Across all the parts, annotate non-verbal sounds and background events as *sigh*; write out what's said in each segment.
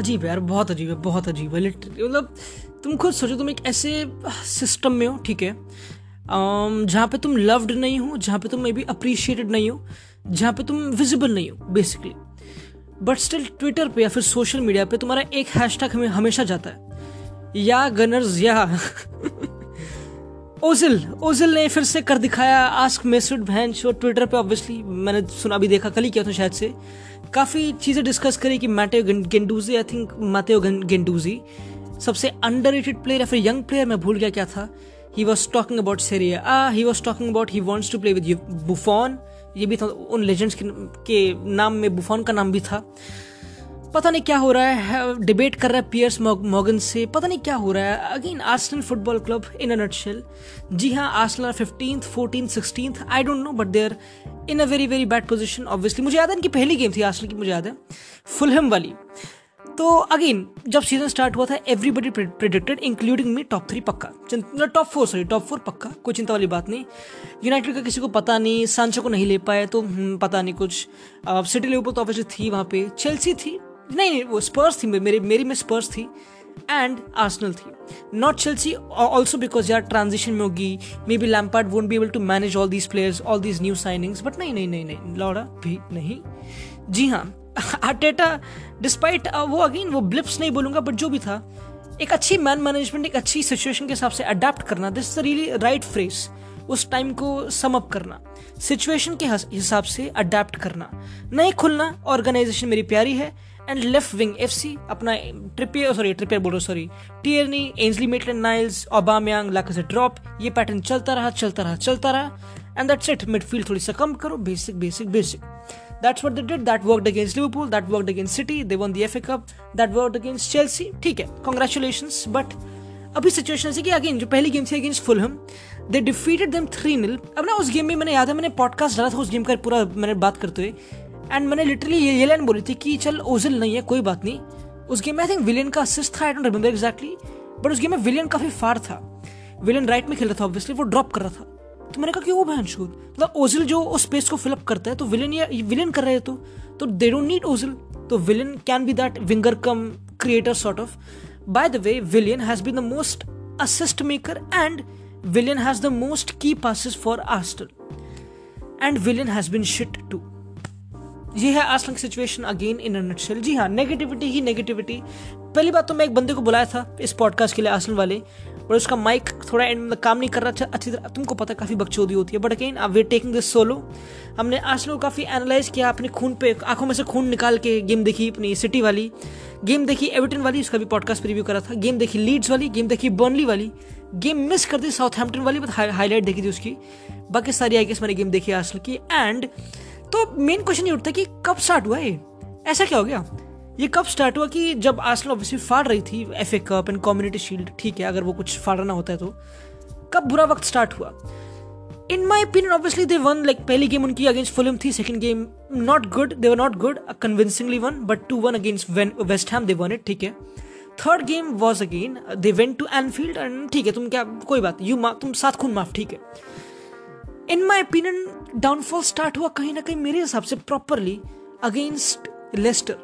अजीब है यार, बहुत अजीब है, बहुत अजीब है लिटरली मतलब तुम खुद सोचो, तुम एक ऐसे सिस्टम में हो, ठीक है? जहाँ पे तुम लव्ड नहीं हो, जहाँ पे तुम मे बी अप्रिशिएटेड नहीं हो, जहाँ पे तुम विजिबल नहीं हो बेसिकली बट स्टिल ट्विटर पे या फिर सोशल मीडिया पे तुम्हारा एक हैशटैग हमें हमेशा जाता है. या गनर्स या ओजिल ओजिल ने फिर से कर दिखाया आस्क मेसुड भैन शो ट्विटर पे ऑब्वियसली मैंने सुना अभी देखा कल ही किया था शायद से। काफ़ी चीज़ें डिस्कस करी कि Matteo Guendouzi I think Matteo Guendouzi सबसे अंडर प्लेयर या फिर यंग प्लेयर मैं भूल गया क्या था। He was talking about Serie A ah he was talking about he wants to play with Buffon ये भी था उन लेजेंड्स के, के नाम में बुफॉन का नाम भी था। पता नहीं क्या हो रहा है डिबेट कर रहा है पियर्स मॉगन से पता नहीं क्या हो रहा है। Again Arsenal football club in a nutshell जी हाँ Arsenal fifteenth fourteen sixteen I don't know but they're in a very very bad position obviously मुझे याद है इनकी पहली गेम थी आर्सनल की मुझे याद है। फुलहम वाली। तो अगेन जब सीज़न स्टार्ट हुआ था everybody predicted including me top three पक्का। Top four sorry top four पक्का। कोई चिंता वाली बात नहीं। यूनाइटेड का किसी को पता नहीं सांचो को नहीं ले पाए तो हम्म, पता नहीं कुछ। सिटी लेवल पर तो ऑब्वियसली थी वहाँ पे। चेल्सी थी नहीं नहीं वो स्पर्स थी, मेरी मेरी में स्पर्स थी एंड आर्सनल थी। नॉट चेल्सी ऑल्सो बिकॉज़ यार ट्रांजिशन में होगी maybe Lampard won't be able to manage all these players all these new signings but नहीं नहीं नहीं नहीं लौड़ा भी नहीं। जी हाँ *laughs* आर्टेटा डिस्पाइट वो अगेन वो ब्लिप्स नहीं बोलूँगा बट जो भी था, एक अच्छी मैन मैनेजमेंट एक अच्छी सिचुएशन के हिसाब से अडेप्ट करना दिस रियली राइट फ्रेज उस टाइम को सम अप करना सिचुएशन के हिसाब से अडेप्ट करना। नहीं खुलना ऑर्गेनाइजेशन मेरी प्यारी है and left wing F C अपना ट्रिपियर सॉरी ट्रिपियर बोलो sorry Tierney Ainsley Maitland Niles Aubameyang Laca drop ये पैटर्न चलता रहा चलता रहा चलता रहा एंड दैट्स इट मिडफील्ड थोड़ी सा कम करो basic basic basic That's what they did. That worked against Liverpool. That worked against City. They won the FA Cup. That worked against Chelsea. ठीक है कॉन्ग्रेचुलेशन बट अभी सिचुएशन ऐसी कि again जो पहली गेम थी against Fulham they defeated them three nil अब ना उस गेम में मैंने याद है, मैंने पॉडकास्ट डाला था, उस गेम का पूरा मैंने बात करते हुए एंड मैंने लिटरली ये लाइन बोली थी कि चल ओजिल नहीं है, कोई बात नहीं। उस गेम में आई थिंक विलियन का असिस्ट था I don't remember exactly but उस गेम में विलियन काफ़ी फार था। विलियन राइट में खेल रहा था ऑब्वियसली वो ड्रॉप कर रहा था। तो मैंने कहा कि वो बहन शूद मतलब ओजिल जो उस स्पेस को फिलअप करता है तो विलियन या विलन कर रहे तो। तो दे डोंट नीड ओजिल तो Willian can be that winger come creator sort of by the way Willian has been the most assist maker and Willian has the most key passes for Arsenal and Willian has been shit too ये है की situation again in nutshell जी हाँ negativity ही negativity पहली बात तो मैं एक बंदे को बुलाया था इस पॉडकास्ट के लिए आसलन वाले, और उसका माइक थोड़ा एंड में काम नहीं कर रहा था, अच्छी तरह। तुमको पता काफ़ी बकचोदी होती है but again we taking this solo हमने आर्सेनल को काफ़ी एनालाइज किया, अपने खून पे, आँखों में से खून निकाल के गेम देखी अपनी सिटी वाली। गेम देखी एविटन वाली, उसका भी पॉडकास्ट रिव्यू करा था। गेम देखी लीड्स वाली गेम देखी बर्नली वाली। गेम मिस कर दी साउथ वाली बट हाईलाइट देखी थी उसकी। बाकी सारी आई गेस मैंने गेम देखी आर्सेनल की। एंड तो मेन क्वेश्चन ये उठता कि कब स्टार्ट हुआ है ऐसा क्या हो गया? ये कब स्टार्ट हुआ कि जब आर्सेनल ऑब्वियसली फाड़ रही थी F A cup and community shield ठीक है, अगर वो कुछ फाड़ना होता है तो। कब बुरा वक्त स्टार्ट हुआ? In my opinion obviously they won like पहली गेम उनकी अगेंस्ट फ़िल्म थी second game not good they were not good convincingly won but two one against West Ham they won it ठीक है। Third game was again they went to Anfield and ठीक है, तुम क्या, कोई बात यू तुम सात खून माफ़, ठीक है। In my opinion downfall start हुआ कहीं ना कहीं मेरे हिसाब से प्रॉपरली अगेंस्ट लेस्टर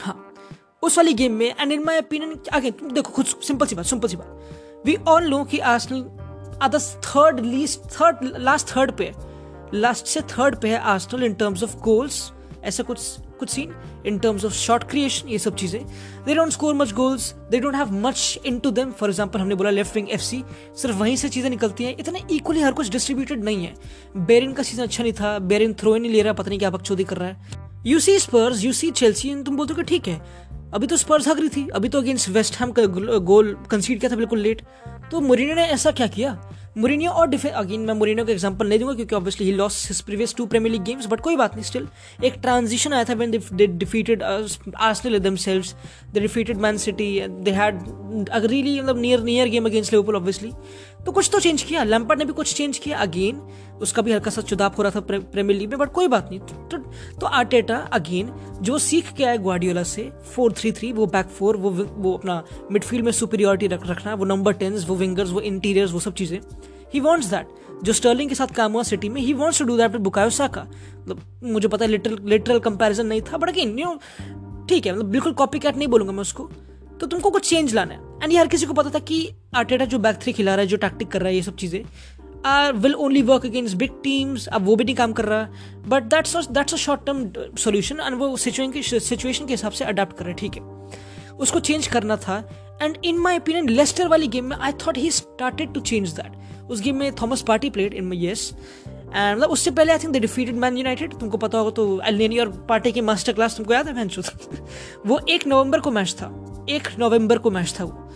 हाँ उस वाली गेम में एंड इन माय ओपिनियन आगे, देखो, खुद सिंपल सी बात सिंपल सी बात। वी ऑल नो कि Arsenal are the third least third last third पे लास्ट से थर्ड पे है Arsenal in terms of goals ऐसा कुछ कुछ scene in terms of shot creation ये सब चीज़ें। They don't score much goals they don't have much in to them for example हमने बोला लेफ़्ट विंग एफ़ सिर्फ़ वहीं से चीज़ें निकलती हैं। इतना इक्वली हर कुछ डिस्ट्रीब्यूटेड नहीं है। बेरिन का सीज़न अच्छा नहीं था बेरिन थ्रो ही नहीं ले रहा, पता नहीं क्या बकचोदी कर रहा है। You see Spurs you see Chelsea तुम बोलते हो ठीक है। अभी तो स्पर्स हक रही थी, अभी तो अगेंस्ट वेस्ट हैम का गोल कंसीड किया था बिल्कुल लेट तो मुरीने ने ऐसा क्या किया? मुरीनियो और डिफेंस अगेन मैं मुरीनियो का एग्जांपल नहीं दूँगा क्योंकि obviously he lost his previous two Premier League games but कोई बात नहीं स्टिल एक ट्रांजिशन आया था when they defeated Arsenal themselves they defeated Man City they had अगर रियली मतलब near near game against Liverpool obviously तो कुछ तो चेंज किया। लैम्पर्ड ने भी कुछ चेंज किया। अगेन उसका भी हल्का सा चुदाप हो रहा था प्रीमियर लीग में बट कोई बात नहीं। तो, तो आर्टेटा अगेन जो सीख के आया ग्वाडियोला से फोर थ्री थ्री वो बैक फोर वो वो अपना मिडफील्ड में सुपीरियोरिटी रख रखना वो नंबर टेंस वो विंगर्स वो इंटीरियर्स वो सब चीज़ें। ही वॉन्ट्स दैट जो स्टर्लिंग के साथ काम हुआ सिटी में he wants to do that with Bukayo Saka मतलब मुझे पता है लिटरल लिटरल कंपैरिजन नहीं था बट अगेन यू ठीक है मतलब बिल्कुल कॉपी कैट नहीं बोलूँगा मैं उसको। तो तुमको कुछ चेंज लाना है। एंड ये हर किसी को पता था कि आर्टेटा जो बैक थ्री खिला रहा है, जो टैक्टिक कर रहा है ये सब चीज़ें are will only work against big teams अब वो भी नहीं काम कर रहा। But that's that's a short term solution and वो सिचुएशन के हिसाब से अडेप्ट कर रहे ठीक है। उसको चेंज करना था। And in my opinion Leicester वाली गेम में I thought he started to change that उस गेम में Thomas Partey played in my yes and मतलब उससे पहले I think the defeated Man United तुमको पता होगा तो एलिनी और पार्टी की मास्टर क्लास तुमको याद है मैन *laughs* वो एक नवंबर को मैच था। एक नवंबर को मैच था वो।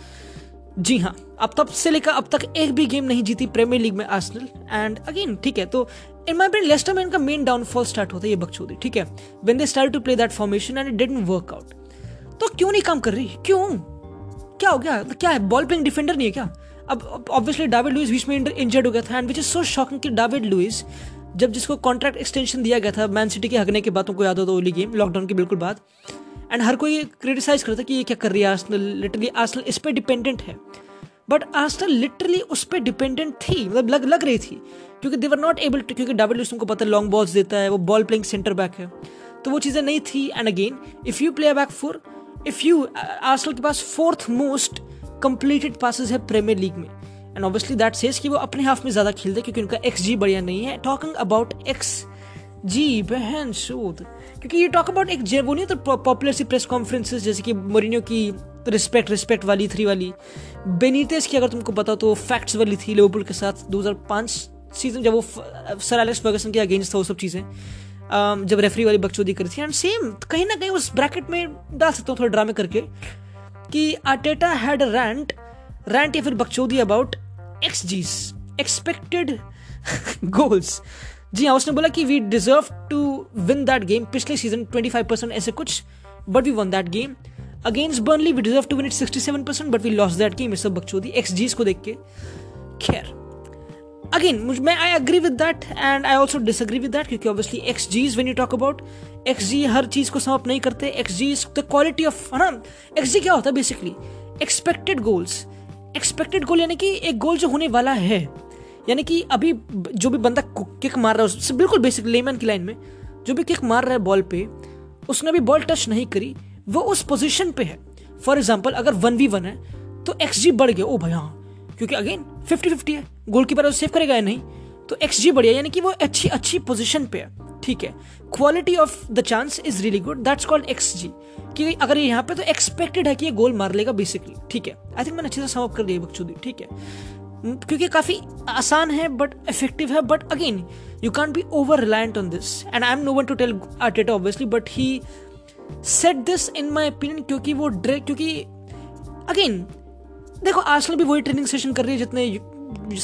जी हाँ अब तब से लेकर अब तक एक भी गेम नहीं जीती प्रीमियर लीग में आर्सेनल एंड अगेन ठीक है तो इन माय ब्रेन लेस्टर में इनका मेन डाउनफॉल स्टार्ट होता है ये बकचोदी ठीक है? When they start to play that formation and it didn't work out तो क्यों नहीं काम कर रही? क्यों? क्या हो गया? क्या है? बॉल प्लेइंग डिफेंडर नहीं है क्या? अब ऑब्वियसली डाविड लुइस बीच में इंजर्ड हो गया था and which is so shocking कि डाविड लुइस जब जिसको कॉन्ट्रैक्ट एक्सटेंशन दिया गया था मैन सिटी के हगने के बातों को याद होता ओली गेम लॉकडाउन के बिल्कुल बाद एंड हर कोई क्रिटिसाइज करता कि ये क्या कर रही है आर्सनल लिटरली आर्सनल इस पर डिपेंडेंट है। बट आर्सनल लिटरली उस पर डिपेंडेंट थी मतलब लग लग रही थी, क्योंकि they were not able to क्योंकि डबल लुइस तुमको पता है लॉन्ग बॉल्स देता है, वो बॉल प्लेइंग सेंटर बैक है तो वो चीज़ें नहीं थी and again if you play back four if you Arsenal के पास फोर्थ मोस्ट कंप्लीटेड पासिस है प्रीमियर लीग में. एंड ऑब्वियसली दैट सेज कि वो अपने हाफ़ में ज़्यादा खेलते क्योंकि उनका एक्स जी बढ़िया नहीं है. टॉकिंग अबाउट एक्स जी बहन शोध. क्योंकि ये टॉक अबाउट एक वो नहीं तो पॉपुलर सी प्रेस कॉन्फ्रेंसेस जैसे कि मोरिनियो की रिस्पेक्ट रिस्पेक्ट वाली थ्री वाली. बेनीतेस की अगर तुमको पता तो फैक्ट्स वाली थी लिवरपूल के साथ 2005 सीज़न जब वो सर एलेक्स फर्गसन के अगेंस्ट था वो सब चीज़ें. जब रेफरी वाली बकचोदी करी थी. एंड सेम कहीं ना कहीं उस ब्रैकेट में डाल सकता हूँ थोड़ा ड्रामे करके. कि अटेटा हैड रैंट रैंट या फिर बकचोदी about X Gs expected goals जी हाँ उसने बोला कि we deserve to win that game पिछले सीज़न 25 परसेंट ऐसे कुछ but we won that game against Burnley we deserve to win it 67 percent but we lost that game इस सब बकचोदी एक्स जीस को देख के। खैर अगेन मैं I agree with that and I also disagree with that क्योंकि obviously X Gs when you talk about X G हर चीज़ को समअप नहीं करते X G is the quality of है ना एक्स जी क्या होता है basically expected goals expected goal यानी कि एक गोल जो होने वाला है। यानी कि अभी जो भी बंदा किक मार रहा है, उससे बिल्कुल बेसिक लेमैन की लाइन में, जो भी किक मार रहा है बॉल पे, उसने अभी बॉल टच नहीं करी, वो उस पोजिशन पे है। फॉर एग्ज़ाम्पल अगर वन वी वन है तो एक्स जी बढ़ गया। ओ भाई हाँ। क्योंकि अगेन फिफ्टी फिफ्टी है। गोल कीपर सेव करेगा या नहीं तो एक्स जी बढ़िया यानी कि वो अच्छी अच्छी पोजिशन पे है। ठीक है? Quality of the chance is really good that's called X G कि अगर ये यहाँ पे तो एक्सपेक्टेड है कि ये गोल मार लेगा बेसिकली ठीक है? आई थिंक मैंने अच्छे से समअप कर दिया बकचोदी। ठीक है? क्योंकि काफ़ी आसान है बट इफ़ेक्टिव है। But again you can be over reliant on this and I am no one to tell Arteta obviously but he set this in my opinion क्योंकि वो ड्रे क्योंकि अगेन देखो, आजकल भी वही ट्रेनिंग सेशन कर रही है जितने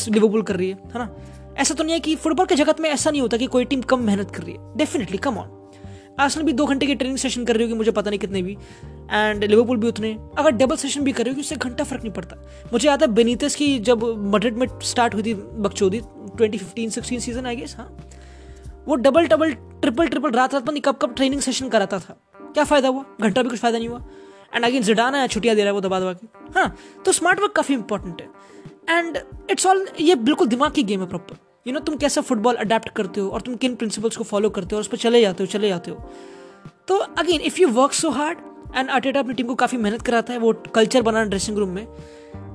लिवरपूल कर रही है है ना? ऐसा तो नहीं है कि फुटबॉल के जगत में ऐसा नहीं होता कि कोई टीम कम मेहनत कर रही है। डेफिनेटली कम ऑन आर्सेनल भी दो घंटे की ट्रेनिंग सेशन कर रही होगी, मुझे पता नहीं कितने भी। एंड लिवरपूल भी उतने। अगर डबल सेशन भी कर रही होगी, उससे घंटा फ़र्क नहीं पड़ता। मुझे याद है बेनीतस की जब मड्रिड में स्टार्ट हुई थी बकचौदी twenty fifteen sixteen season I guess हाँ? वो डबल डबल ट्रिपल ट्रिपल रात रात में कब कब ट्रेनिंग सेशन कराता था। क्या फ़ायदा हुआ? घंटा भी कुछ फ़ायदा नहीं हुआ। एंड अगेन जिडाना है छुट्टियाँ दे रहा है वो दबा दबा के। हाँ तो स्मार्ट वर्क काफ़ी इंपॉर्टेंट है। एंड इट्स ऑल ये बिल्कुल दिमाग की गेम है प्रॉपर यू नो तुम कैसा फुटबॉल अडेप्ट करते हो और तुम किन प्रिंसिपल्स को फॉलो करते हो और उस पर चले जाते हो, चले जाते हो। तो again if you work so hard and Arteta अपनी टीम को काफ़ी मेहनत कराता है, वो कल्चर बनाना ड्रेसिंग रूम में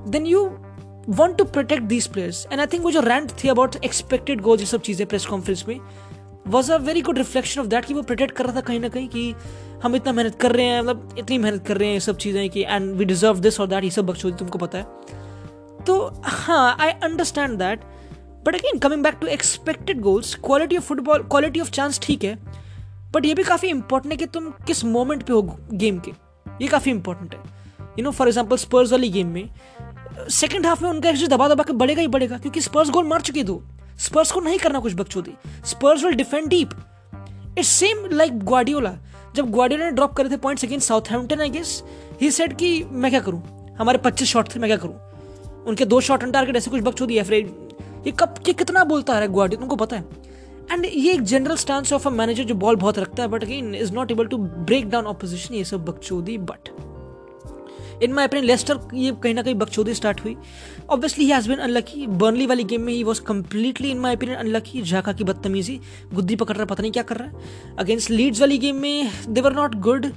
then you want to protect these players and I think वो जो रैंट थी अबाउट एक्सपेक्टेड गोल ये सब चीज़ें प्रेस कॉन्फ्रेंस में was a very good reflection of that कि वो प्रोटेक्ट कर रहा था कहीं ना कहीं कि हम इतना मेहनत कर रहे हैं मतलब इतनी मेहनत कर रहे हैं ये सब चीज़ें कि एंड वी डिजर्व दिस और दैट ये सब बख्शोदी तुमको पता है। तो हाँ I understand that but again coming back to expected goals quality of football quality of chance ठीक है बट ये भी काफ़ी इंपॉर्टेंट है कि तुम किस मोमेंट पे हो गेम के। ये काफ़ी इंपॉर्टेंट है। You know for example Spurs वाली गेम में सेकेंड हाफ़ में उनका एक्चुअली दबा दबा के बढ़ेगा ही बढ़ेगा, क्योंकि स्पर्स गोल मार चुके दो। स्पर्स को नहीं करना कुछ बकचोदी। Spurs will defend deep it's same like Guardiola जब ग्वाडियोला ने ड्रॉप करे थे points against Southampton I guess he said कि मैं क्या करूँ? हमारे 25 शॉट थे, मैं क्या करूँ? उनके दो शॉट ऑन टारगेट ऐसे कुछ बकचोदी है फिर ये कब, ये कितना बोलता है ग्वाडी तुमको पता है? एंड ये एक general stance of a manager जो बॉल बहुत रखता है but again is not able to break down opposition ये सब बकचोदी but in my opinion Leicester ये कहीं ना कहीं बकचोदी स्टार्ट हुई। Obviously he has been unlucky Burnley वाली गेम में he was completely in my opinion unlucky झाका की बदतमीजी। गुद्दी पकड़ रहा, पता नहीं क्या कर रहा है। अगेंस्ट लीड्स वाली गेम में they were not good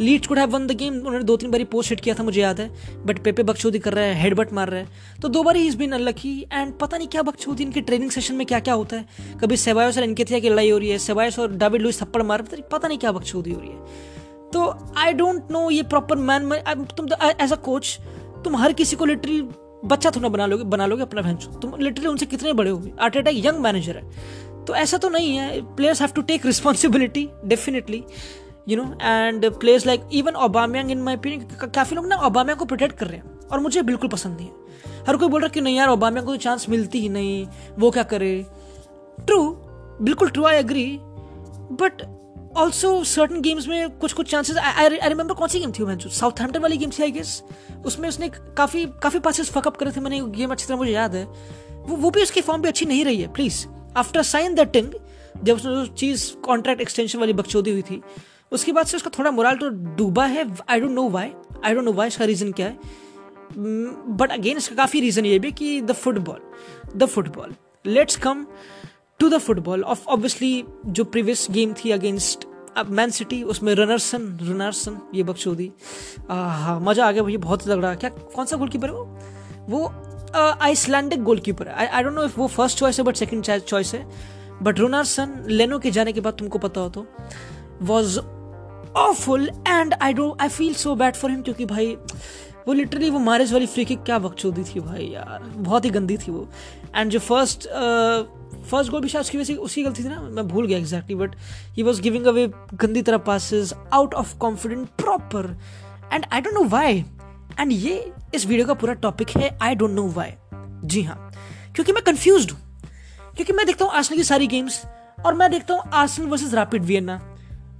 Leeds could have won the game उन्होंने दो तीन बारी पोस्ट हिट किया था, मुझे याद है। बट पेपे बकचोदी कर रहा है हेडबट मार रहा है। तो दो बार he is been unlucky and पता नहीं क्या बकचोदी, इनके ट्रेनिंग सेशन में क्या क्या होता है। कभी सेवायोस और इनके थे की लड़ाई हो रही है। सेवायोस और डाविड लुइस थप्पड़ मार पता नहीं क्या बकचोदी हो रही है। तो आई डोंट नो ये प्रॉपर मैन तुम एज अ कोच तुम हर किसी को लिटरली बच्चा थोड़ा बना लोगे बना लोगे अपना भैंस तुम लिटरली उनसे कितने बड़े होगे? आर्टेटा यंग मैनेजर है। तो ऐसा तो नहीं है। Players have to take responsibility definitely you know and players like even Aubameyang in my opinion काफ़ी लोग ना ओबामियांग को प्रोटेक्ट कर रहे हैं, और मुझे बिल्कुल पसंद नहीं है। हर कोई बोल रहा है कि नहीं यार ओबामियांग को चांस मिलती ही नहीं, वो क्या करे? ट्रू बिल्कुल true I agree but also certain games में कुछ कुछ चांसेस आई रिमेंबर कौन सी गेम थी मैं साउथ हैम्पटन वाली गेम थी आई गेस उसमें उसने काफ़ी काफ़ी पासिस फकअप करे थे मैंने गेम अच्छी तरह मुझे याद है। वो वो भी उसकी फॉर्म भी अच्छी नहीं रही है प्लीज़ आफ्टर साइन दैट टिंग जब उसने चीज़ कॉन्ट्रैक्ट एक्सटेंशन वाली बकचोदी हुई थी। उसके बाद से उसका थोड़ा मोराल तो डूबा है I don't know why I don't know why इसका रीज़न क्या है। बट mm, अगेन इसका काफ़ी रीज़न ये भी कि the football the football let's come to the football of obviously जो प्रीवियस गेम थी अगेंस्ट अब मैन सिटी उसमें रनरसन रनरसन ये बकचोदी हाँ मज़ा आ गया भैया बहुत लग रहा है। क्या, कौन सा गोलकीपर है वो? वो आइसलैंडिक गोलकीपर है। आई डोंट नो इफ़ वो फ़र्स्ट चॉइस है बट सेकेंड चॉइस है। बट रोनारसन लेनो के जाने के बाद तुमको पता हो तो was awful and I do I feel so bad for him क्योंकि भाई, वो लिटरली वो मारिस वाली फ्री किक क्या बकचोदी थी भाई यार। बहुत ही गंदी थी वो। एंड जो फ़र्स्ट फ़र्स्ट गोल भी शायद उसकी वजह से उसकी गलती थी ना? मैं भूल गया exactly but he was giving away गंदी तरह passes out of confident proper and I don't know why and ये इस वीडियो का पूरा टॉपिक है आई डोंट नो वाई जी हाँ. क्योंकि मैं कंफ्यूज हूँ. क्योंकि मैं देखता हूँ आर्सनल की सारी गेम्स और मैं देखता हूँ आर्सनल वर्सेज रैपिड वियना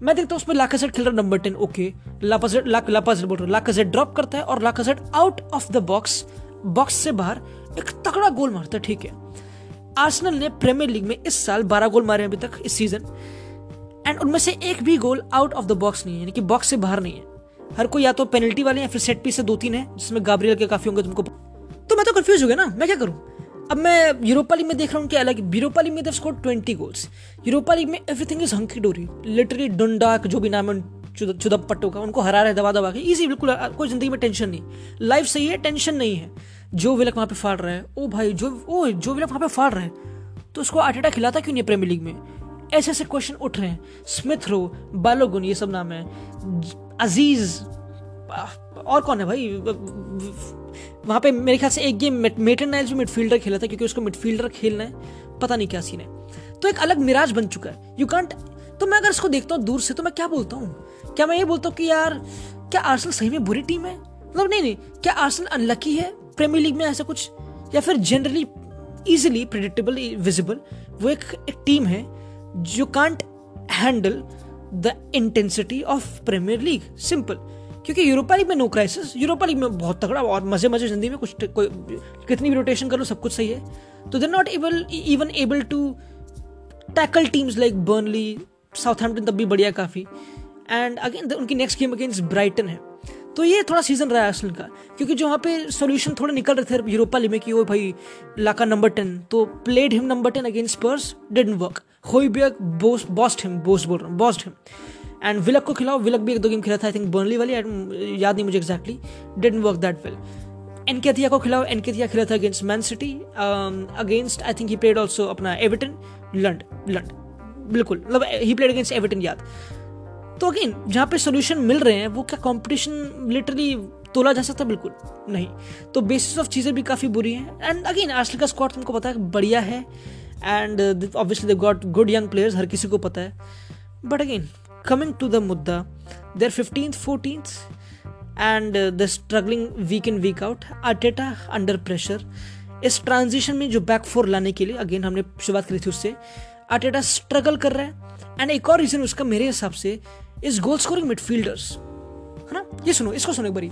मैं देखता हूँ उसमें लाकासेट खेल रहा number ten okay Lacazette Lacazette बोल रहा हूँ. लाकासेट ड्रॉप करता है और Lacazette out of the box box से बाहर एक तगड़ा गोल मारता है, ठीक है. आर्सेनल ने प्रीमियर लीग में इस साल 12 गोल मारे अभी तक इस सीज़न एंड उनमें से एक भी goal out of the box नहीं है, यानी कि बॉक्स से बाहर नहीं है। हर कोई या तो पेनल्टी वाले या फिर सेट पीस से दो तीन है, जिसमें गाब्रियल के काफ़ी होंगे तुमको तो मैं तो कंफ्यूज हो गया ना, मैं क्या करूँ? अब मैं यूरोपा लीग में देख रहा हूँ कि अलग यूरोपा लीग में they score twenty goals Europa League में everything is hunky dory literally डंडाक जो भी नाम है चुदप पट्टो का, उनको हरा रहे दबा दबा के इजी बिल्कुल कोई ज़िंदगी में टेंशन नहीं। लाइफ सही है टेंशन नहीं है। जो विलक वहाँ पे फाड़ रहा है, ओ भाई, जो, ओ, जो विलक वहाँ पे फाड़ रहा है तो उसको आटेटा खिलाता क्यों नहीं प्रीमियर लीग में? ऐसे ऐसे क्वेश्चन उठ रहे हैं। स्मिथ रो बालोगुन ये सब नाम है। अज़ीज़ और कौन है भाई? वहाँ पे मेरे ख्याल से एक गेम मेटन नाइल्स भी मिडफील्डर खेला था, क्योंकि उसको मिडफील्डर खेलना है। पता नहीं क्या सीन है। तो एक अलग मिराज बन चुका है। यू कांट तो मैं अगर इसको देखता हूँ दूर से तो मैं क्या बोलता हूँ? क्या मैं ये बोलता हूँ कि यार, क्या आर्सेनल सही में बुरी टीम है? मतलब नहीं नहीं, क्या आर्सेनल अनलकी है? प्रीमियर लीग में ऐसा कुछ, या फिर जनरली इजिली प्रिडिक्टेबल विजिबल वो एक एक टीम है जो can't handle the intensity of Premier League simple क्योंकि यूरोपा लीग में नो क्राइसिस यूरोपा लीग में बहुत तगड़ा और मज़े मज़े ज़िंदगी में कुछ कोई, कितनी भी रोटेशन कर लो, सब कुछ सही है। तो they're not able even able to tackle teams like Burnley south तब भी बढ़िया काफ़ी। एंड अगेन उनकी नेक्स्ट गेम अगेंस्ट ब्राइटन है। तो ये थोड़ा सीज़न रहा है असल का। क्योंकि जो वहाँ पे सोल्यूशन थोड़े निकल रहे थे यूरोपा लीग में कि वो भाई लाका नंबर टेन तो played him number ten against purse didn't work Hojbjerg boss boast him boss बोल रहा हूँ बॉस्ट हिम एंड विलक को खिलाओ विलक भी एक दो गेम खेला था आई थिंक बर्नली वाली याद नहीं मुझे exactly didn't work that well Nketiah को खिलाओ एनकेथिया खेला था against Man City against I think he played also अपना एवर्टन लंड लंड बिल्कुल मतलब ही प्लेड अगेंस्ट एवर्टन याद. तो अगेन जहाँ पे सोल्यूशन मिल रहे हैं, वो क्या कंपटीशन लिटरली तोला जा सकता? बिल्कुल नहीं। तो बेसिस ऑफ़ चीज़ें भी काफ़ी बुरी हैं। एंड अगेन आर्सल का स्क्वाड तुमको पता है बढ़िया है। And obviously they got good young players हर किसी को पता है। But again coming to the मुद्दा there fifteenth fourteenth and the struggling week in week out Arteta under pressure इस ट्रांजिशन में जो बैक फोर लाने के लिए अगेन हमने शुरुआत करी थी उससे अटेटा स्ट्रगल कर रहा है। एंड एक और रीजन उसका मेरे हिसाब से इज़ गोल स्कोरिंग मिडफील्डर्स है ना? ये सुनो, इसको सुनो एक बारी।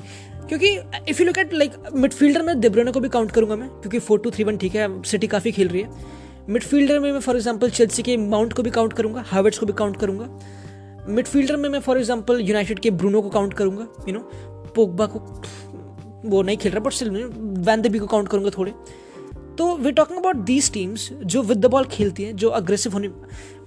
क्योंकि if you look at like midfielder में देब्रोने को भी काउंट करूँगा मैं, क्योंकि फोर टू थ्री वन ठीक है सिटी काफ़ी खेल रही है। मिडफील्डर में मैं फॉर एग्ज़ाम्पल चेल्सी के माउंट को भी काउंट करूँगा हार्वर्ड्स को भी काउंट करूँगा। मिडफील्डर में मैं फॉर एग्ज़ाम्पल यूनाइटेड के ब्रूनो को काउंट करूँगा यू नो पोगबा को, वो नहीं खेल रहा बट स्टिल वैन देबी को काउंट करूँगा थोड़े। तो we talking about these teams जो विद द बॉल खेलती हैं जो अग्रेसिव होने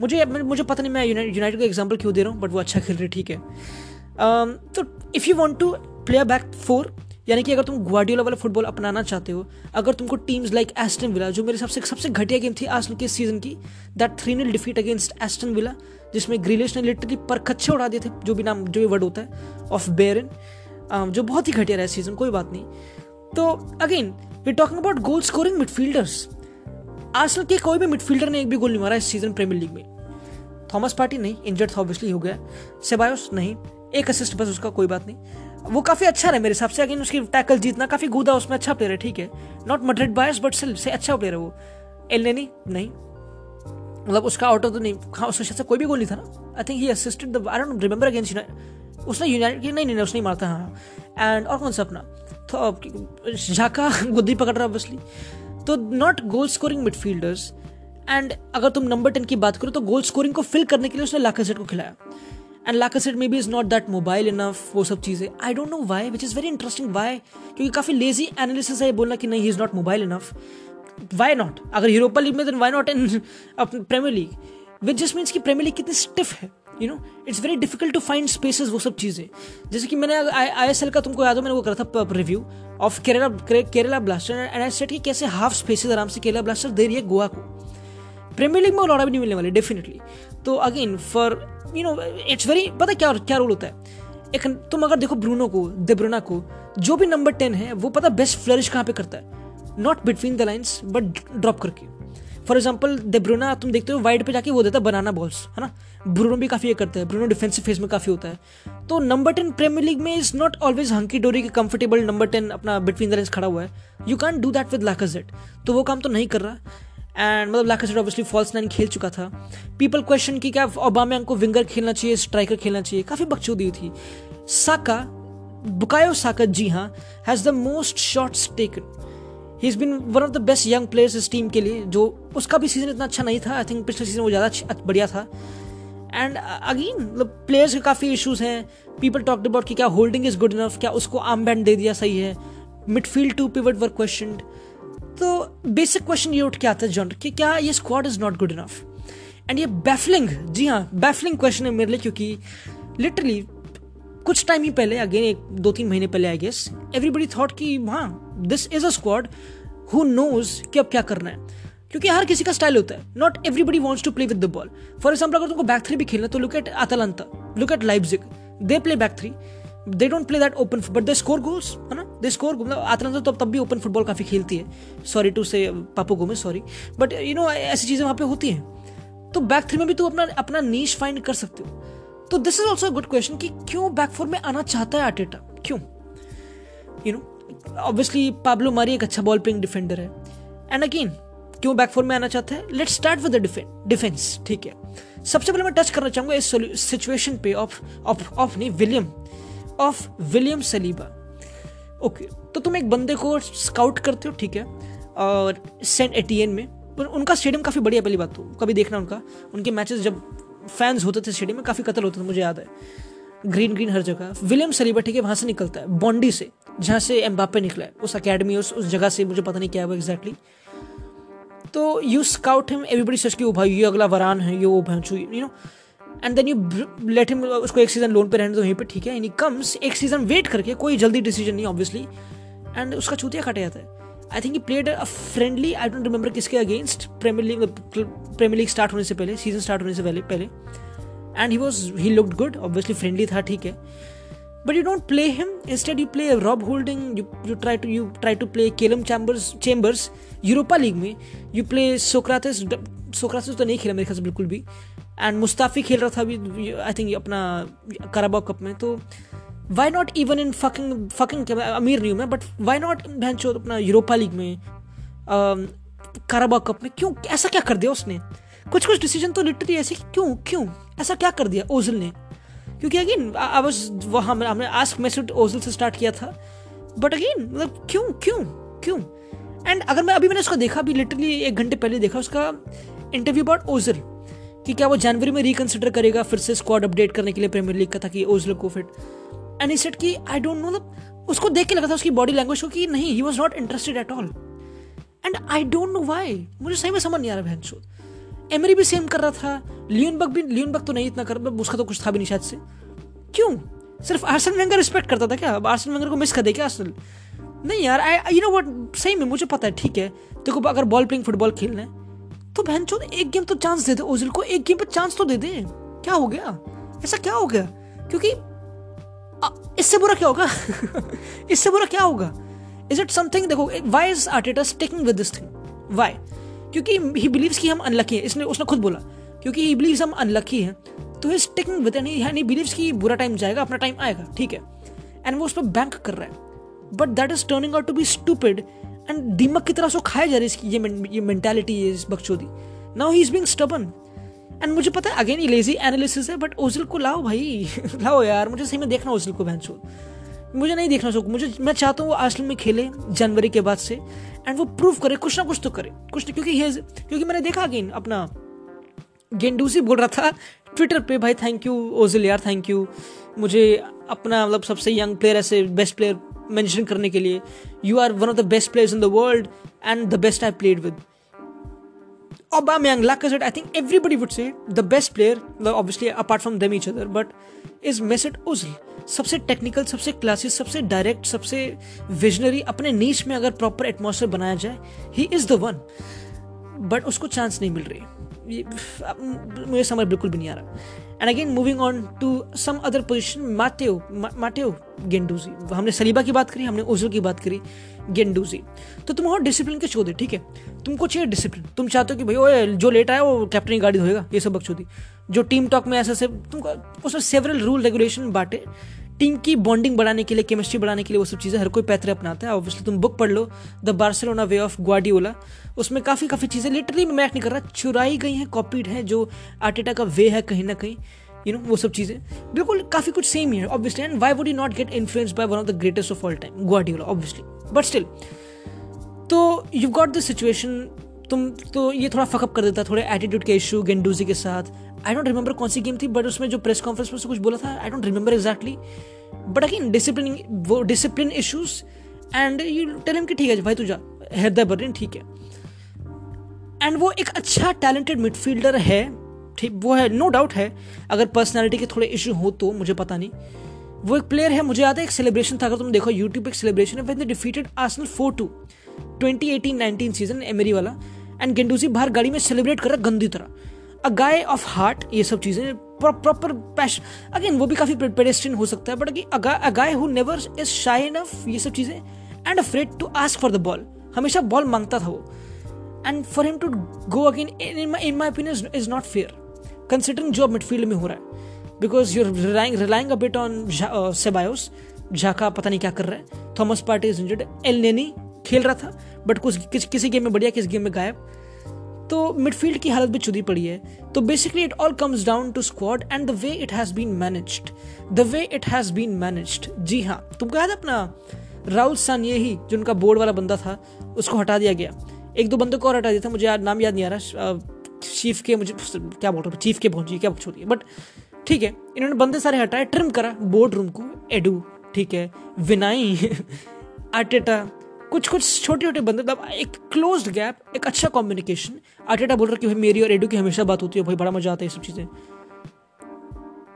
मुझे मुझे पता नहीं मैं यूनाइटेड का एग्ज़ाम्पल क्यों दे रहा हूँ बट वो अच्छा खेल रहे ठीक है। Um, तो if you want to play back four यानी कि अगर तुम ग्वाडियोला वाला फुटबॉल अपनाना चाहते हो अगर तुमको टीम्स लाइक एस्टन विला जो मेरे सबसे सबसे घटिया गेम थी आज के सीज़न की that three nil defeat against Aston Villa जिसमें ग्रीलिश ने लिटरली पर खच्चे उड़ा दिए थे जो भी नाम जो भी वर्ड होता है ऑफ़ बेरन um, जो बहुत ही घटिया रहा सीज़न कोई बात नहीं। तो again we talking about goal scoring midfielders आजकल के कोई भी मिडफील्डर ने एक भी गोल नहीं मारा इस सीज़न प्रीमियर लीग में। थॉमस पार्टी नहीं इंजर्ड था ऑब्वियसली हो गया। सेबायोस नहीं, एक असिस्ट बस, उसका कोई बात नहीं। वो काफ़ी अच्छा रहा मेरे हिसाब से अगेन उसकी टैकल जीतना काफ़ी गुदा, उसमें अच्छा प्लेयर है, ठीक है। नॉट मड्रेड बायस बट सिल से अच्छा प्लेयर है वो। एल नहीं। मतलब उसका आउट ऑफ़ तो नहीं हाँ उसके से कोई भी गोल नहीं था ना। I think he assisted the I don't remember against उसने यूनाइटेड नहीं नहीं उसने मारता हाँ। एंड और कौन सा अपना? झाका गुद्दी पकड़ रहा ऑब्वियसली तो not goal scoring midfielders and अगर तुम नंबर टेन की बात करो तो गोल स्कोरिंग को फिल करने के लिए उसने लाकासेट को खिलाया। And Lacazette maybe is not that mobile enough वो सब चीज़ें। I don't know why which is very interesting why क्योंकि काफ़ी लेजी एनालिसिस है बोलना कि नहीं he is not mobile enough why not अगर यूरोपा लीग में then why not in Premier League which just means की प्रीमियर लीग कितनी स्टिफ है। You know it's very difficult to find spaces वो सब चीज़ें। जैसे कि मैंने आई एस एल का तुमको याद हो, मैंने वो करा था review of Kerala Kerala Blaster and I said कि कैसे हाफ़ स्पेसेस आराम से केरला ब्लास्टर दे रही है गोवा को। प्रीमियर लीग में लौड़ा भी नहीं मिलने वाले डेफिनेटली तो again for you know it's very पता क्या क्या रोल होता है? एक, तुम अगर देखो ब्रूनो को देब्रुना को, जो भी नंबर टेन है, वो पता बेस्ट फ्लरिश कहाँ पे करता है? Not between the lines but drop करके। फॉर एग्ज़ाम्पल देब्रुना तुम देखते हो वाइड पे जाके वो देता है बनाना बॉल्स है ना? ब्रूनो भी काफ़ी ये करता है ब्रूनो डिफेंसिव फ़ेज़ में काफ़ी होता है। तो नंबर टेन प्रीमियर लीग में is not always hunky dory के कंफर्टेबल नंबर टेन अपना बिटवीन द लाइन्स खड़ा हुआ है। You can do that with Lacazette तो वो काम तो नहीं कर रहा। एंड मतलब लाकाजेट ऑब्वियसली फॉल्स नाइन खेल चुका था। पीपल क्वेश्चन की क्या ओबामा को विंगर खेलना चाहिए स्ट्राइकर खेलना चाहिए। काफ़ी बकचोदी थी। साका बुकायो साका जी हाँ has the most shots taken he is been one of the best young players इस टीम के लिए, जो उसका भी सीज़न इतना अच्छा नहीं था. आई थिंक पिछले सीज़न वो ज़्यादा बढ़िया था. एंड अगेन मतलब प्लेयर्स के काफ़ी इशूज़ हैं. पीपल टॉक्ड अबाउट कि क्या होल्डिंग इज़ गुड इनफ क्या उसको आर्म बैंड दे दिया सही है. Midfield two pivot were question तो बेसिक क्वेश्चन ये उठ के आता है जॉन कि क्या ये squad is not good enough and ये बैफलिंग जी हाँ बैफलिंग क्वेश्चन है मेरे लिए क्योंकि लिटरली कुछ टाइम ही पहले अगेन एक दो तीन महीने पहले आई गेस एवरीबडी थॉट कि हाँ this is a squad who knows कि अब क्या करना है। क्योंकि हर किसी का स्टाइल होता है। Not everybody wants to play with the ball for example अगर तुमको बैक थ्री भी खेलना तो look at Atalanta look at Leipzig they play back three they don't play that open but they score goals है ना? They score मतलब अतलंता तो तब भी ओपन फुटबॉल काफ़ी खेलती है। Sorry to say Papu Gomez sorry but you know ऐसी चीज़ें वहाँ पे होती हैं। तो बैक थ्री में भी तू अपना अपना नीच फाइंड कर सकते हो। तो this is also good question कि क्यों बैक फोर में आना चाहता है आर्टेटा क्यों? You know obviously Pablo Mari एक अच्छा बॉल प्लेइंग डिफेंडर है। एंड अगेन क्यों बैक फोर में आना चाहता है? लेट्स स्टार्ट विद डिफेंस ठीक है। सबसे पहले मैं टच करना चाहूँगा इस सिचुएशन पे ऑफ़ ऑफ़ ऑफ़ नहीं William of William Saliba okay तो तुम एक बंदे को स्काउट करते हो, ठीक है, और सेंट एटीएन में। उनका स्टेडियम काफ़ी बढ़िया, पहली बात तो कभी देखना उनका। उनके मैचेस जब फैंस होते थे स्टेडियम में, काफ़ी कत्ल होता था, मुझे याद है। ग्रीन ग्रीन हर जगह। विलियम सलीबा ठीक है, वहाँ से निकलता है बॉन्डी से। जहाँ से एम्बापे निकला है, उस अकेडमी उस उस जगह से मुझे पता नहीं क्या है वो एग्जैक्टली तो you scout him everybody such कि वो भाई, ये अगला वरान है, ये वो भैंसू you know and then you let him उसको एक सीज़न लोन पे रहने दो, यहीं पे, ठीक है? एंड कम्स एक सीज़न वेट करके, कोई जल्दी डिसीज़न नहीं ऑब्वियसली एंड उसका चूतिया काटा जाता है. I think played a friendly I don't remember किसके against Premier League Premier League start होने से पहले सीज़न स्टार्ट होने से पहले पहले. And he was he looked good obviously friendly था, ठीक है. But you don't play him. Instead you play rob holding. You, you try to you try to play Calum chambers chambers Europa League में. You play Sokratis Sokratis तो नहीं खेला मेरे ख्याल से बिल्कुल भी. एंड मुस्ताफी खेल रहा था अभी आई थिंक अपना कराबाग कप में. तो why not even in fucking fucking अमीर नहीं हूँ मैं बट वाई नॉट बहन चो अपना यूरोपा लीग में काराबाग कप में? क्यों? ऐसा क्या कर दिया उसने? कुछ कुछ डिसीज़न तो लिटरली ऐसे क्यों क्यों? ऐसा क्या कर दिया ओजल ने? क्योंकि अगेन आई वाज वहाँ हमने आस्क मैसेज ओजल से स्टार्ट किया था। बट अगेन मतलब क्यों क्यों क्यों? एंड अगर मैं अभी मैंने उसको देखा, अभी लिटरली एक घंटे पहले देखा, उसका इंटरव्यू अबाउट ओजल कि क्या वो जनवरी में रिकन्सिडर करेगा फिर से स्क्वाड अपडेट करने के लिए प्रीमियर लीग का, ताकि ओजल को फिट एंड सेट कि आई डोंट नो मतलब उसको देख के लगा था उसकी बॉडी लैंग्वेज को कि नहीं he was not interested at all and I don't know why मुझे सही में समझ नहीं आ रहा चोद एमरी भी सेम कर रहा था। लियोन बग भी लियोन बग तो नहीं इतना कर उसका तो कुछ था भी नहीं शायद से। क्यों? सिर्फ़ आर्सन वेंगर रिस्पेक्ट करता था क्या? अब आर्सन वेंगर को मिस कर दे क्या आर्सन नहीं यार आई यू नो व्हाट सही में मुझे पता है, ठीक है। देखो अगर बॉल प्लेइंग फुटबॉल खेलना है तो बहन चोद, एक गेम तो चांस दे दे ओजिल को एक गेम पे चांस तो दे दे। क्या हो गया? ऐसा क्या हो गया? क्योंकि इससे बुरा क्या होगा? *laughs* इससे बुरा क्या होगा? इज़ इट समथिंग देखो why is Arteta sticking with this thing why क्योंकि ही बिलीव्स कि हम अनलकी हैं। इसने, उसने खुद बोला, क्योंकि ही बिलीव्स हम अनलकी हैं तो he sticking with and he believes कि बुरा टाइम जाएगा, अपना टाइम आएगा, ठीक है? एंड वो उस पर बैंक कर रहा है। But that is turning out to be stupid and दीमक की तरह से खाया जा रही है इसकी, ये ये मेंटालिटी है इस बकचोदी। Now he is being stubborn and मुझे पता है अगेन ये लेजी एनालिसिस है बट ओजिल को लाओ भाई, *laughs* लाओ यार, मुझे सही में देखना ओजिल को, बहन मुझे नहीं देखना शौक। मुझे, मैं चाहता हूँ वो आर्सेनल में खेले, जनवरी के बाद से एंड वो प्रूव करे, कुछ ना कुछ तो करे। कुछ ना, क्योंकि क्योंकि मैंने देखा अगेन अपना गेंडूसी बोल रहा था ट्विटर पे, भाई थैंक यू ओजिल यार थैंक यू मुझे अपना मतलब सबसे यंग प्लेयर ऐसे बेस्ट प्लेयर मेंशन करने के लिए you are one of the best players in the world and the best I played with Aubameyang, Lacazette, I think everybody would say the best player, obviously apart from them each other, but is Mesut Ozil. सबसे technical सबसे classic सबसे direct सबसे visionary अपने niche में अगर proper atmosphere बनाया जाए he is the one but उसको चांस नहीं मिल रही मुझे समझ बिल्कुल भी नहीं आ रहा and again moving on to some other position Matteo Matteo Guendouzi हमने सलीबा की बात करी, हमने ओजल की बात करी गेंडूजी तो तुम हो डिसिप्लिन के चौधरी, ठीक है? तुमको चाहिए डिसिप्लिन तुम चाहते हो कि भाई, ओए, जो लेट आया, वो कैप्टन की गाड़ी धोएगा, ये सब बकचोदी। जो टीम टॉक में ऐसा से तुमको, उसमें सेवरल रूल रेगुलेशन बांटे। टीम की बॉन्डिंग बढ़ाने के लिए, केमिस्ट्री बढ़ाने के लिए वो सब चीज़ें हर कोई पैतरे अपनाता है। ऑब्वियसली तुम बुक पढ़ लो the Barcelona way of Guardiola उसमें काफ़ी काफ़ी चीज़ें लिटरली मैं नहीं कर रहा, चुराई गई हैं कॉपीड है, जो आर्टेटा का वे है कहीं ना कहीं यू नो वो सब चीज़ें। बिल्कुल काफ़ी कुछ सेम ही है obviously and why would you not get influence by one of the greatest of all time Guardiola obviously but still तो यू गॉट दिस सिचुएशन तुम तो ये थोड़ा फकअप कर देता, थोड़े एटीट्यूड के इशू गेंडूजी के साथ। आई डोंट रिमेंबर कौन सी गेम थी बट उसमें जो प्रेस कॉन्फ्रेंस में से कुछ बोला था I don't remember exactly but again discipline वो discipline issues and you tell him कि ठीक है भाई तू जा हैदर बर्लिन ठीक है। एंड वो एक अच्छा टैलेंटेड मिडफील्डर है, ठीक, वो है नो no डाउट है। अगर पर्सनैलिटी के थोड़े इशू हो तो मुझे पता नहीं। वो एक प्लेयर है, मुझे याद है, एक सेलिब्रेशन था, अगर तुम देखो यूट्यूब एक सेलिब्रेशन है डिफीटेड आर्सेनल 4-2 2018-19 सीज़न एमरी वाला। एंड गेंडूसी बाहर गाड़ी में सेलिब्रेट कर रहा गंदी तरह। अ गाय ऑफ़ हार्ट ये सब चीज़ें प्रॉपर पैशन अगेन वो भी काफ़ी पेडेस्ट्रियन हो सकता है but a guy who never is shy enough ये सब चीज़ें and afraid to ask for the ball हमेशा बॉल माँगता था वो। And for him to go again in my opinion is not fair considering जो मिडफील्ड में हो रहा है। Because you're relying relying a on Ceballos Xhaka पता नहीं क्या कर रहा है। Thomas Partey is injured Elneny खेल रहा था। बट कुछ किस, किसी गेम में बढ़िया किस गेम में गायब। तो मिडफील्ड की हालत भी चुदी पड़ी है। तो basically it all comes down to squad and the way it has been managed the way it has been managed जी हाँ तुमको याद है अपना? राहुल सन ये ही जो उनका बोर्ड वाला बंदा था उसको हटा दिया गया। एक दो बंदों को और हटा दिया था मुझे याद नाम याद नहीं आ रहा। चीफ के मुझे क्या बोल रहा चीफ के पहुँची क्या छोड़िए बट ठीक है इन्होंने बंदे सारे हटाए ट्रिम करा बोर्ड रूम को एडू ठीक है विनाई आर्टेटा *laughs* कुछ कुछ छोटे छोटे बंदे मतलब एक क्लोज गैप एक अच्छा कम्युनिकेशन आर्टेटा बोल रहा कि भाई मेरी और एडू की हमेशा बात होती है, भाई बड़ा मज़ा आता है ये सब चीज़ें।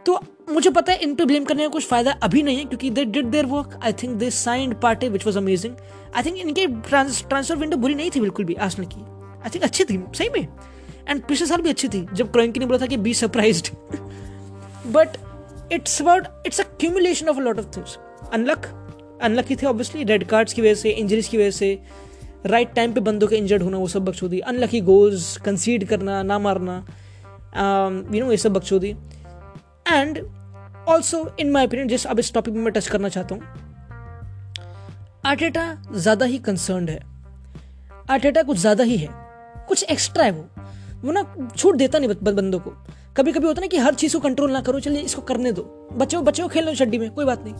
तो मुझे पता है इन पे ब्लेम करने का कुछ फ़ायदा अभी नहीं है, क्योंकि they did their work I think they signed Partey which was amazing I think इनके ट्रांसफ़र विंडो बुरी नहीं थी बिल्कुल भी आसनल की। आई थिंक अच्छी थी, सही में। एंड पिछले साल भी अच्छी थी, जब क्रोइंकी ने बोला था कि be surprise but it's about it's a cumulation of a lot of things unluck unlucky थे ऑब्वियसली रेड कार्ड्स की वजह से इंजरीज की वजह से राइट टाइम पे बंदों के इंजर्ड होना, वो सब बकचोदी। अनलकी गोल्स कंसीड करना, ना मारना यू नो ये सब बकचोदी। And also in my opinion जिस, अब इस टॉपिक में मैं टच करना चाहता हूँ आर्टेटा ज़्यादा ही कंसर्न है। आर्टेटा कुछ ज़्यादा ही है। कुछ एक्स्ट्रा है वो। वो ना छूट देता नहीं बंदों को। कभी कभी होता ना कि हर चीज़ को कंट्रोल ना करो, चलिए इसको करने दो। बच्चों बच्चों खेल लो चड्डी में, कोई बात नहीं।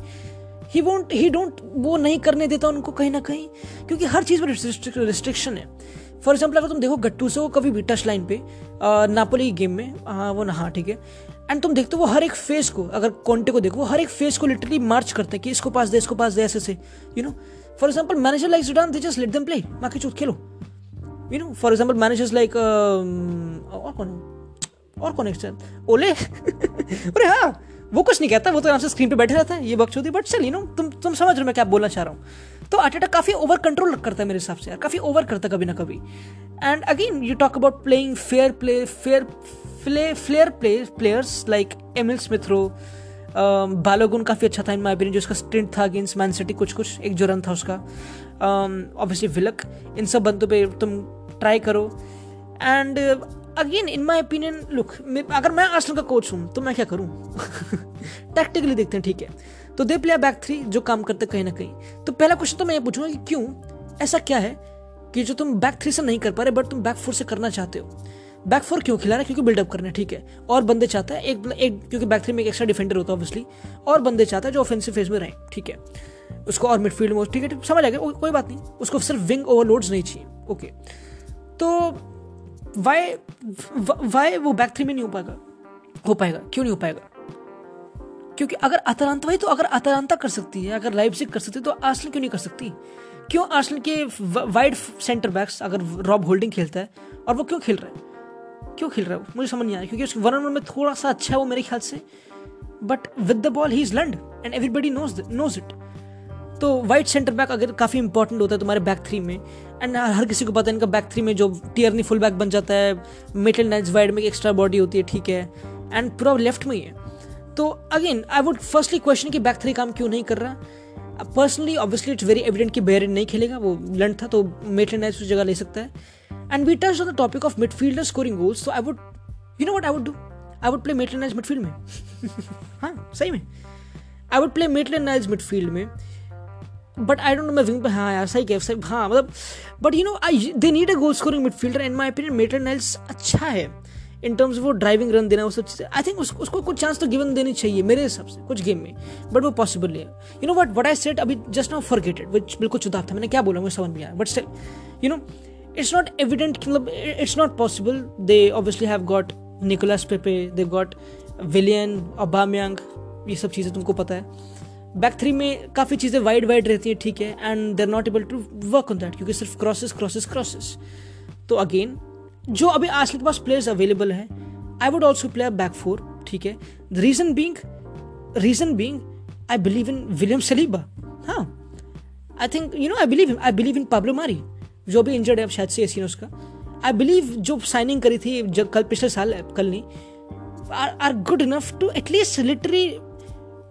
ही वोंट ही डोंट वो नहीं करने देता उनको कहीं ना कहीं, क्योंकि हर चीज़ में रिस्ट्रिक्शन है। फॉर एग्ज़ाम्पल अगर तुम देखो गट्टू से वो कभी भी टच लाइन पे नापोली गेम में हाँ वो ना हाँ ठीक है। एंड तुम देखते हो वो हर एक फेस को, अगर कॉन्टे को देखो, वो हर एक फेस को लिटरली मार्च करते हैं कि इसको पास दे, इसको पास दे, ऐसे से you know for example manager like Zidane they just let them play बाकी चूत खेलो। You know for example managers like और कौन और कौन ओले *laughs* अरे हाँ! वो कुछ नहीं कहता वो तो आपसे स्क्रीन पे बैठे रहता है ये बकचोदी बट चल यू नो तुम तुम समझ रहे हो मैं क्या बोलना चाह रहा हूँ। तो आर्टेटा काफ़ी ओवर कंट्रोल करता है मेरे हिसाब से यार काफ़ी ओवर करता कभी ना कभी। And again you talk about playing fair play fair Phule flair play players like Emile Smith Rowe Balogun काफ़ी अच्छा था इन माई ओपिनियन जो उसका स्टिंट था अगेंस्ट मैन सिटी कुछ कुछ एक जो रन था उसका। ऑब्वियसली um, विलक इन सब बंदों पे तुम ट्राई करो। And again in my opinion look अगर मैं आर्सेनल का कोच हूँ तो मैं क्या करूँ? टैक्टिकली देखते हैं, ठीक है। तो दे प्ले बैक थ्री जो काम करते कहीं ना कहीं। तो पहला क्वेश्चन तो मैं ये पूछूँगा कि क्यों? ऐसा क्या है कि जो तुम बैक थ्री से नहीं कर पा रहे बट तुम बैक फोर से करना चाहते हो? बैक फोर क्यों खिला रहे क्योंकि बिल्डअप करना है, ठीक है। और बंदे चाहता है, एक एक, क्योंकि बैक थ्री में एक एक्स्ट्रा डिफेंडर होता है ऑब्वियसली और बंदे चाहता है जो ऑफेंसिव फ़ेज़ में रहे, ठीक है। उसको और मिडफील्ड में, ठीक है समझ आ गया, कोई बात नहीं। उसको सिर्फ़ विंग ओवरलोड्स नहीं चाहिए ओके तो वाई वाई वो बैक थ्री में नहीं हो पाएगा? हो पाएगा। क्यों नहीं हो पाएगा? क्योंकि अगर अतरांता भाई तो अगर अतरांता कर सकती है, अगर लाइव कर सकती है तो आर्सनल क्यों नहीं कर सकती? क्यों आर्सनल के वाइड सेंटर बैक्स अगर रॉब होल्डिंग खेलता है, और वो क्यों खेल रहा है? क्यों खेल रहा है मुझे समझ नहीं आया क्योंकि उसके वन वन में थोड़ा सा अच्छा है वो मेरे ख्याल से but with the ball he is learn and everybody knows knows it तो वाइट सेंटर बैक अगर काफ़ी इंपॉर्टेंट होता है तुम्हारे बैक थ्री में एंड हर किसी को पता है इनका बैक थ्री में जो टीयरनी फुल बैक बन जाता है मिडल नाइज वाइड में एक्स्ट्रा बॉडी होती है, ठीक है एंड पूरा लेफ़्ट में ही है। तो again I would firstly question कि बैक थ्री काम क्यों नहीं कर रहा? Personally obviously it's very evident कि बेरिन नहीं खेलेगा, वो लंड था तो मेटल नाइज उस जगह ले सकता है। And we touch on the topic of midfielder scoring goals तो I would you know what I would do I would play Maitland Niles midfield में। *laughs* हाँ सही में। I would play Maitland Niles midfield में। बट आई डोंट मैं wing पे हाँ यार, सही कह, सही हाँ मतलब but you know I they need a goal scoring midfielder in my opinion Maitland Niles अच्छा है इन टर्म्स वो ड्राइविंग रन देना, वो सब चीज़ें आई थिंक उसको उसको कुछ चांस तो गिवन देनी चाहिए, मेरे हिसाब से, कुछ गेम में बट वो पॉसिबल नहीं है। You know but what I set अभी जस्ट नाउ फॉरगेटेड विच बिल्कुल चुदाब था, मैंने क्या बोला, मुझे समझ में आया but still you know it's not evident मतलब it's not possible they obviously have got Nicolas Pepe they got Willian Aubameyang ये सब चीज़ें तुमको पता है। बैक थ्री में काफ़ी चीज़ें वाइड वाइड रहती है, ठीक है and there not able to work on that क्योंकि सिर्फ़ क्रॉसेस क्रॉसेस क्रॉसेस तो अगेन जो अभी आज के पास प्लेयर्स अवेलेबल है I would also play back four ठीक है. The reason being reason being I believe in William Saliba हाँ I think you know I believe I believe in Pablo Mari जो भी इंजर्ड है अब शायद से ऐसी उसका. आई बिलीव जो साइनिंग करी थी जब कल, पिछले साल, कल नहीं are good enough to at least literally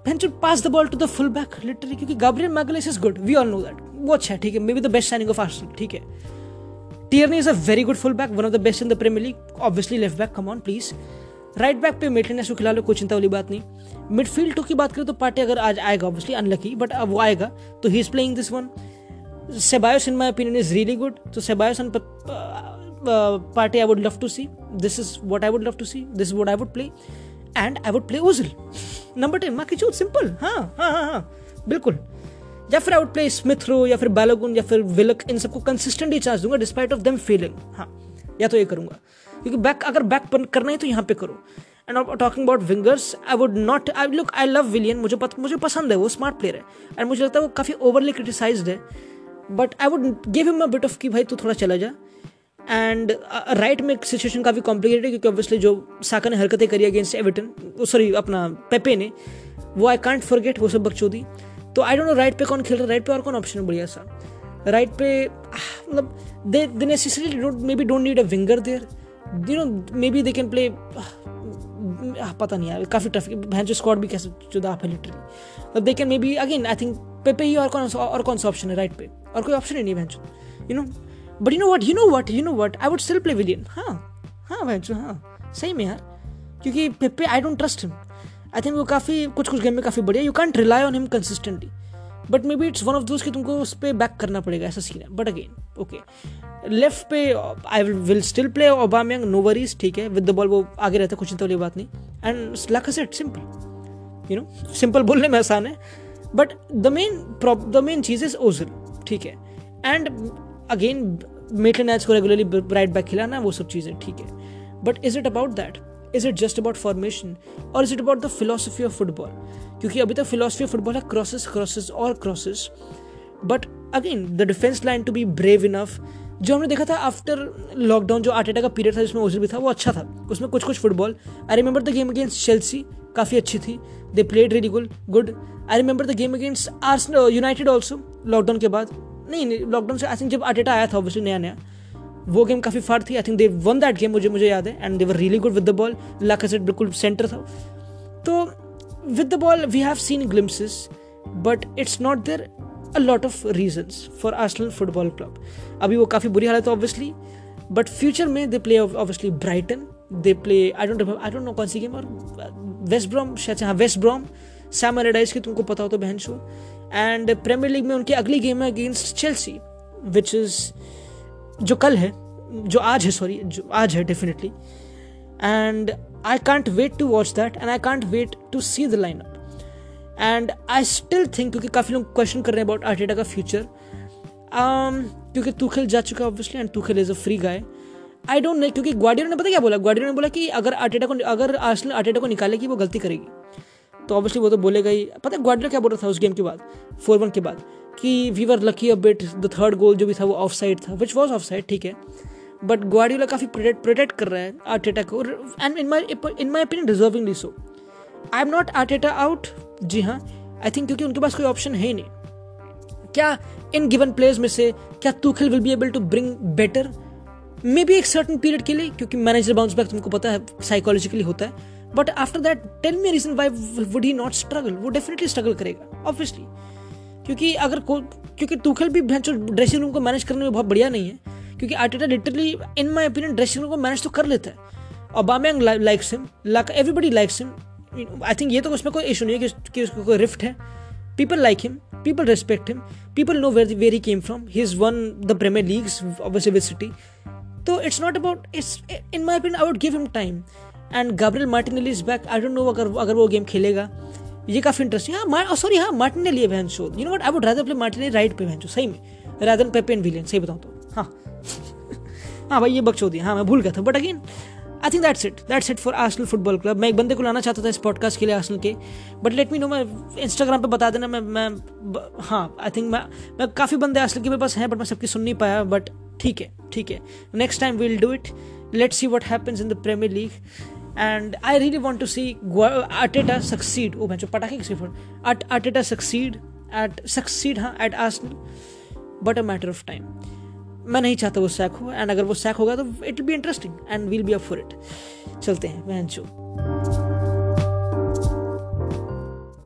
Ben should pass the ball to the full back literally, क्योंकि Gabriel Magalhaes is good. We all know that. वो अच्छा है, ठीक है? Maybe the best signing of Arsenal ठीक है? Tierney is a very good full back one of the best in the Premier League obviously left back come on please right back पे मेटलेनेस को खिला लो, कोई चिंता वाली बात नहीं। मिडफील्ड टू की बात करें तो पार्टी अगर आज आएगा ऑब्वियसली अनलकी बट अब वो आएगा तो he is playing this one Ceballos in my opinion is really good तो Ceballos and Partey I would love to see this is what I would love to see this is what I would play and I would play Ozil number ten माँ खिंचू simple हाँ हाँ हाँ हाँ बिल्कुल या फिर I would play Smith Rowe या फिर बैलोगुन या फिर विलक इन सबको कंसिस्टेंटली चांस दूँगा डिस्पाइट ऑफ़ देम फेलिंग हाँ या तो ये करूँगा क्योंकि बैक अगर बैक करना है तो यहाँ पे करो and talking about wingers I would not I look I love Willian मुझे पत, मुझे पसंद है वो स्मार्ट प्लेयर है एंड मुझे लगता है वो काफ़ी ओवरली क्रिटिसाइज है but I would give him a bit of कि भाई तू थोड़ा चला जा एंड राइट uh, में सिचुएशन काफ़ी कॉम्प्लिकेटेड क्योंकि ऑब्वियसली जो साका ने हरकतें करी अगेंस्ट एविटन सॉरी अपना पेपे ने वो आई कांट फॉरगेट वो सब बकचोदी। तो आई डोंट नो राइट पे कौन खेल रहा है राइट पे और कौन ऑप्शन है बढ़िया सा। राइट पे मतलब they they necessary don't maybe don't need a winger there you know maybe they can play पता नहीं यार काफ़ी टफ भैंस स्क्वाड भी कैसे जुदा है literally they can maybe again I think Pepe ही और कौन सा और कौन सा ऑप्शन है राइट पे? और कोई ऑप्शन ही नहीं भैंस। You know but you know what you know what you know what I would still play Willian हाँ हाँ भैंस हाँ सही में यार क्योंकि Pepe I don't trust him I think वो काफ़ी कुछ कुछ गेम में काफ़ी बढ़िया you can't rely on him consistently but maybe it's one of दोस्त कि तुमको उस पर बैक करना पड़ेगा ऐसा सीन है। बट अगेन ओके लेफ़्ट पे I will still play Aubameyang no worries ठीक है। विद द बॉल वो आगे रहता कुछ चिंता वाली बात नहीं। एंड लाख सेट सिंपल यू नो सिंपल बोलने में आसान है। But the main the main cheese is Ozil ठीक है। एंड अगेन मेटन को रेगुलरली राइट बैक खिलाना, वो सब चीज़ें, ठीक है। But is it about that is it just about formation और is it about the philosophy of football क्योंकि अभी तक फिलोसफी ऑफ़ फुटबॉल है क्रॉसेस क्रॉसेस और crosses but again the defence line to be brave enough जो हमने देखा था आफ्टर लॉकडाउन जो आर्टेटा का पीरियड था, जिसमें ओजिल भी था, वो अच्छा था। उसमें कुछ कुछ football I remember the game against Chelsea काफ़ी अच्छी थी। They played really good good I remember the game against hours United also lockdown के बाद। नहीं नहीं लॉकडाउन से आई थिंक जब आर्टेटा आया था ऑब्वियसली नया नया वो गेम काफ़ी फार थी. I think they won that game मुझे मुझे याद है. And they were really good with the ball Laca बिल्कुल सेंटर था. तो with the ball we have seen glimpses but it's not there a lot of reasons for Arsenal Football Club अभी वो काफ़ी बुरी हालत है ऑब्वियसली बट फ्यूचर में they play obviously Brighton they play I don't I don't know कौन सी game और वेस्ट ब्रॉम शायद हाँ वेस्ट ब्रॉम सैम एलेडाइज की तुमको पता हो तो बहन शो एंड प्रीमियर लीग में उनकी अगली गेम है अगेंस्ट चेल्सी विच इज़ जो कल है जो आज है सॉरी जो आज है definitely and I can't wait to watch that and I can't wait to see the line up and I still think क्योंकि काफ़ी लोग क्वेश्चन कर रहे हैं अबाउट आर्टेटा का फ्यूचर um, क्योंकि तूखेल जा चुका है obviously and Tuchel is a free guy I don't know क्योंकि ग्वाडियर ने पता क्या बोला? ग्वाडियर ने बोला कि अगर आर्टेटा को अगर आर्सेनल आर्टेटा को निकालेगी वो गलती करेगी. तो ऑब्वियसली वो तो बोलेगा ही। पता है ग्वाडियर क्या बोल रहा था उस गेम के बाद? फोर वन के बाद, कि we were lucky a bit the third goal जो भी था वो ऑफ़ साइड था विच वॉज़ ऑफ़ साइड ठीक है। बट ग्वाडियोला काफ़ी प्रोटेक्ट कर रहा है आर्टेटा को and in my in my opinion deservingly so I am not Arteta out जी हाँ आई थिंक क्योंकि उनके पास कोई ऑप्शन है ही नहीं। क्या इन गिवन प्लेयर्स में से, क्या Tuchel will be able to bring better maybe एक सर्टन पीरियड के लिए, क्योंकि मैनेजर बाउंस बैक तुमको पता है साइकोलॉजिकली होता है। But after that tell me reason why would he not struggle वो डेफिनेटली स्ट्रगल करेगा ऑब्वियसली क्योंकि अगर क्योंकि तूखल भी ड्रेसिंग रूम को मैनेज करने में बहुत बढ़िया नहीं है क्योंकि Arteta literally in my opinion dressing room को मैनेज तो कर लेता है। और Aubameyang likes him like everybody likes him I think ये तो उसमें कोई इशू नहीं है कि, उसको कोई रिफ्ट है। People like him people respect him people know where where he came from he is one the Premier Leagues with City तो it's not about it's in my opinion I would give him time and Gabriel Martin is back I don't know अगर अगर वो game खेलेगा। ये काफ़ी interesting हाँ। Sorry हाँ Martin ने लिए बहन show. You know what I would rather play Martin right पे बहन शो। सही में। रादर पेपे एंड विलियन सही बताऊँ तो। हाँ। हाँ भाई, ये बकचो दिया हाँ मैं भूल गया था। But again I think that's it that's it for Arsenal Football Club मैं एक बंदे को लाना चाहता था इस पॉडकास्ट के लिए आर्सनल के। बट लेट मी नो मैं इंस्टाग्राम पे बता देना। मैं मैं हाँ आई थिंक मैं मैं काफ़ी बंदे आर्सनल के मेरे पास हैं बट मैं सबकी सुन नहीं पाया। बट ठीक है ठीक है। Next time will do it let see what happens in the Premier League and I really want to see Arteta succeed oh मैं पटाखे किसी phone arteta succeed at succeed हाँ at Arsenal but a matter of time मैं नहीं चाहता वो sac हो and अगर वो सैक होगा तो it be interesting and will be up for it चलते हैं, मैं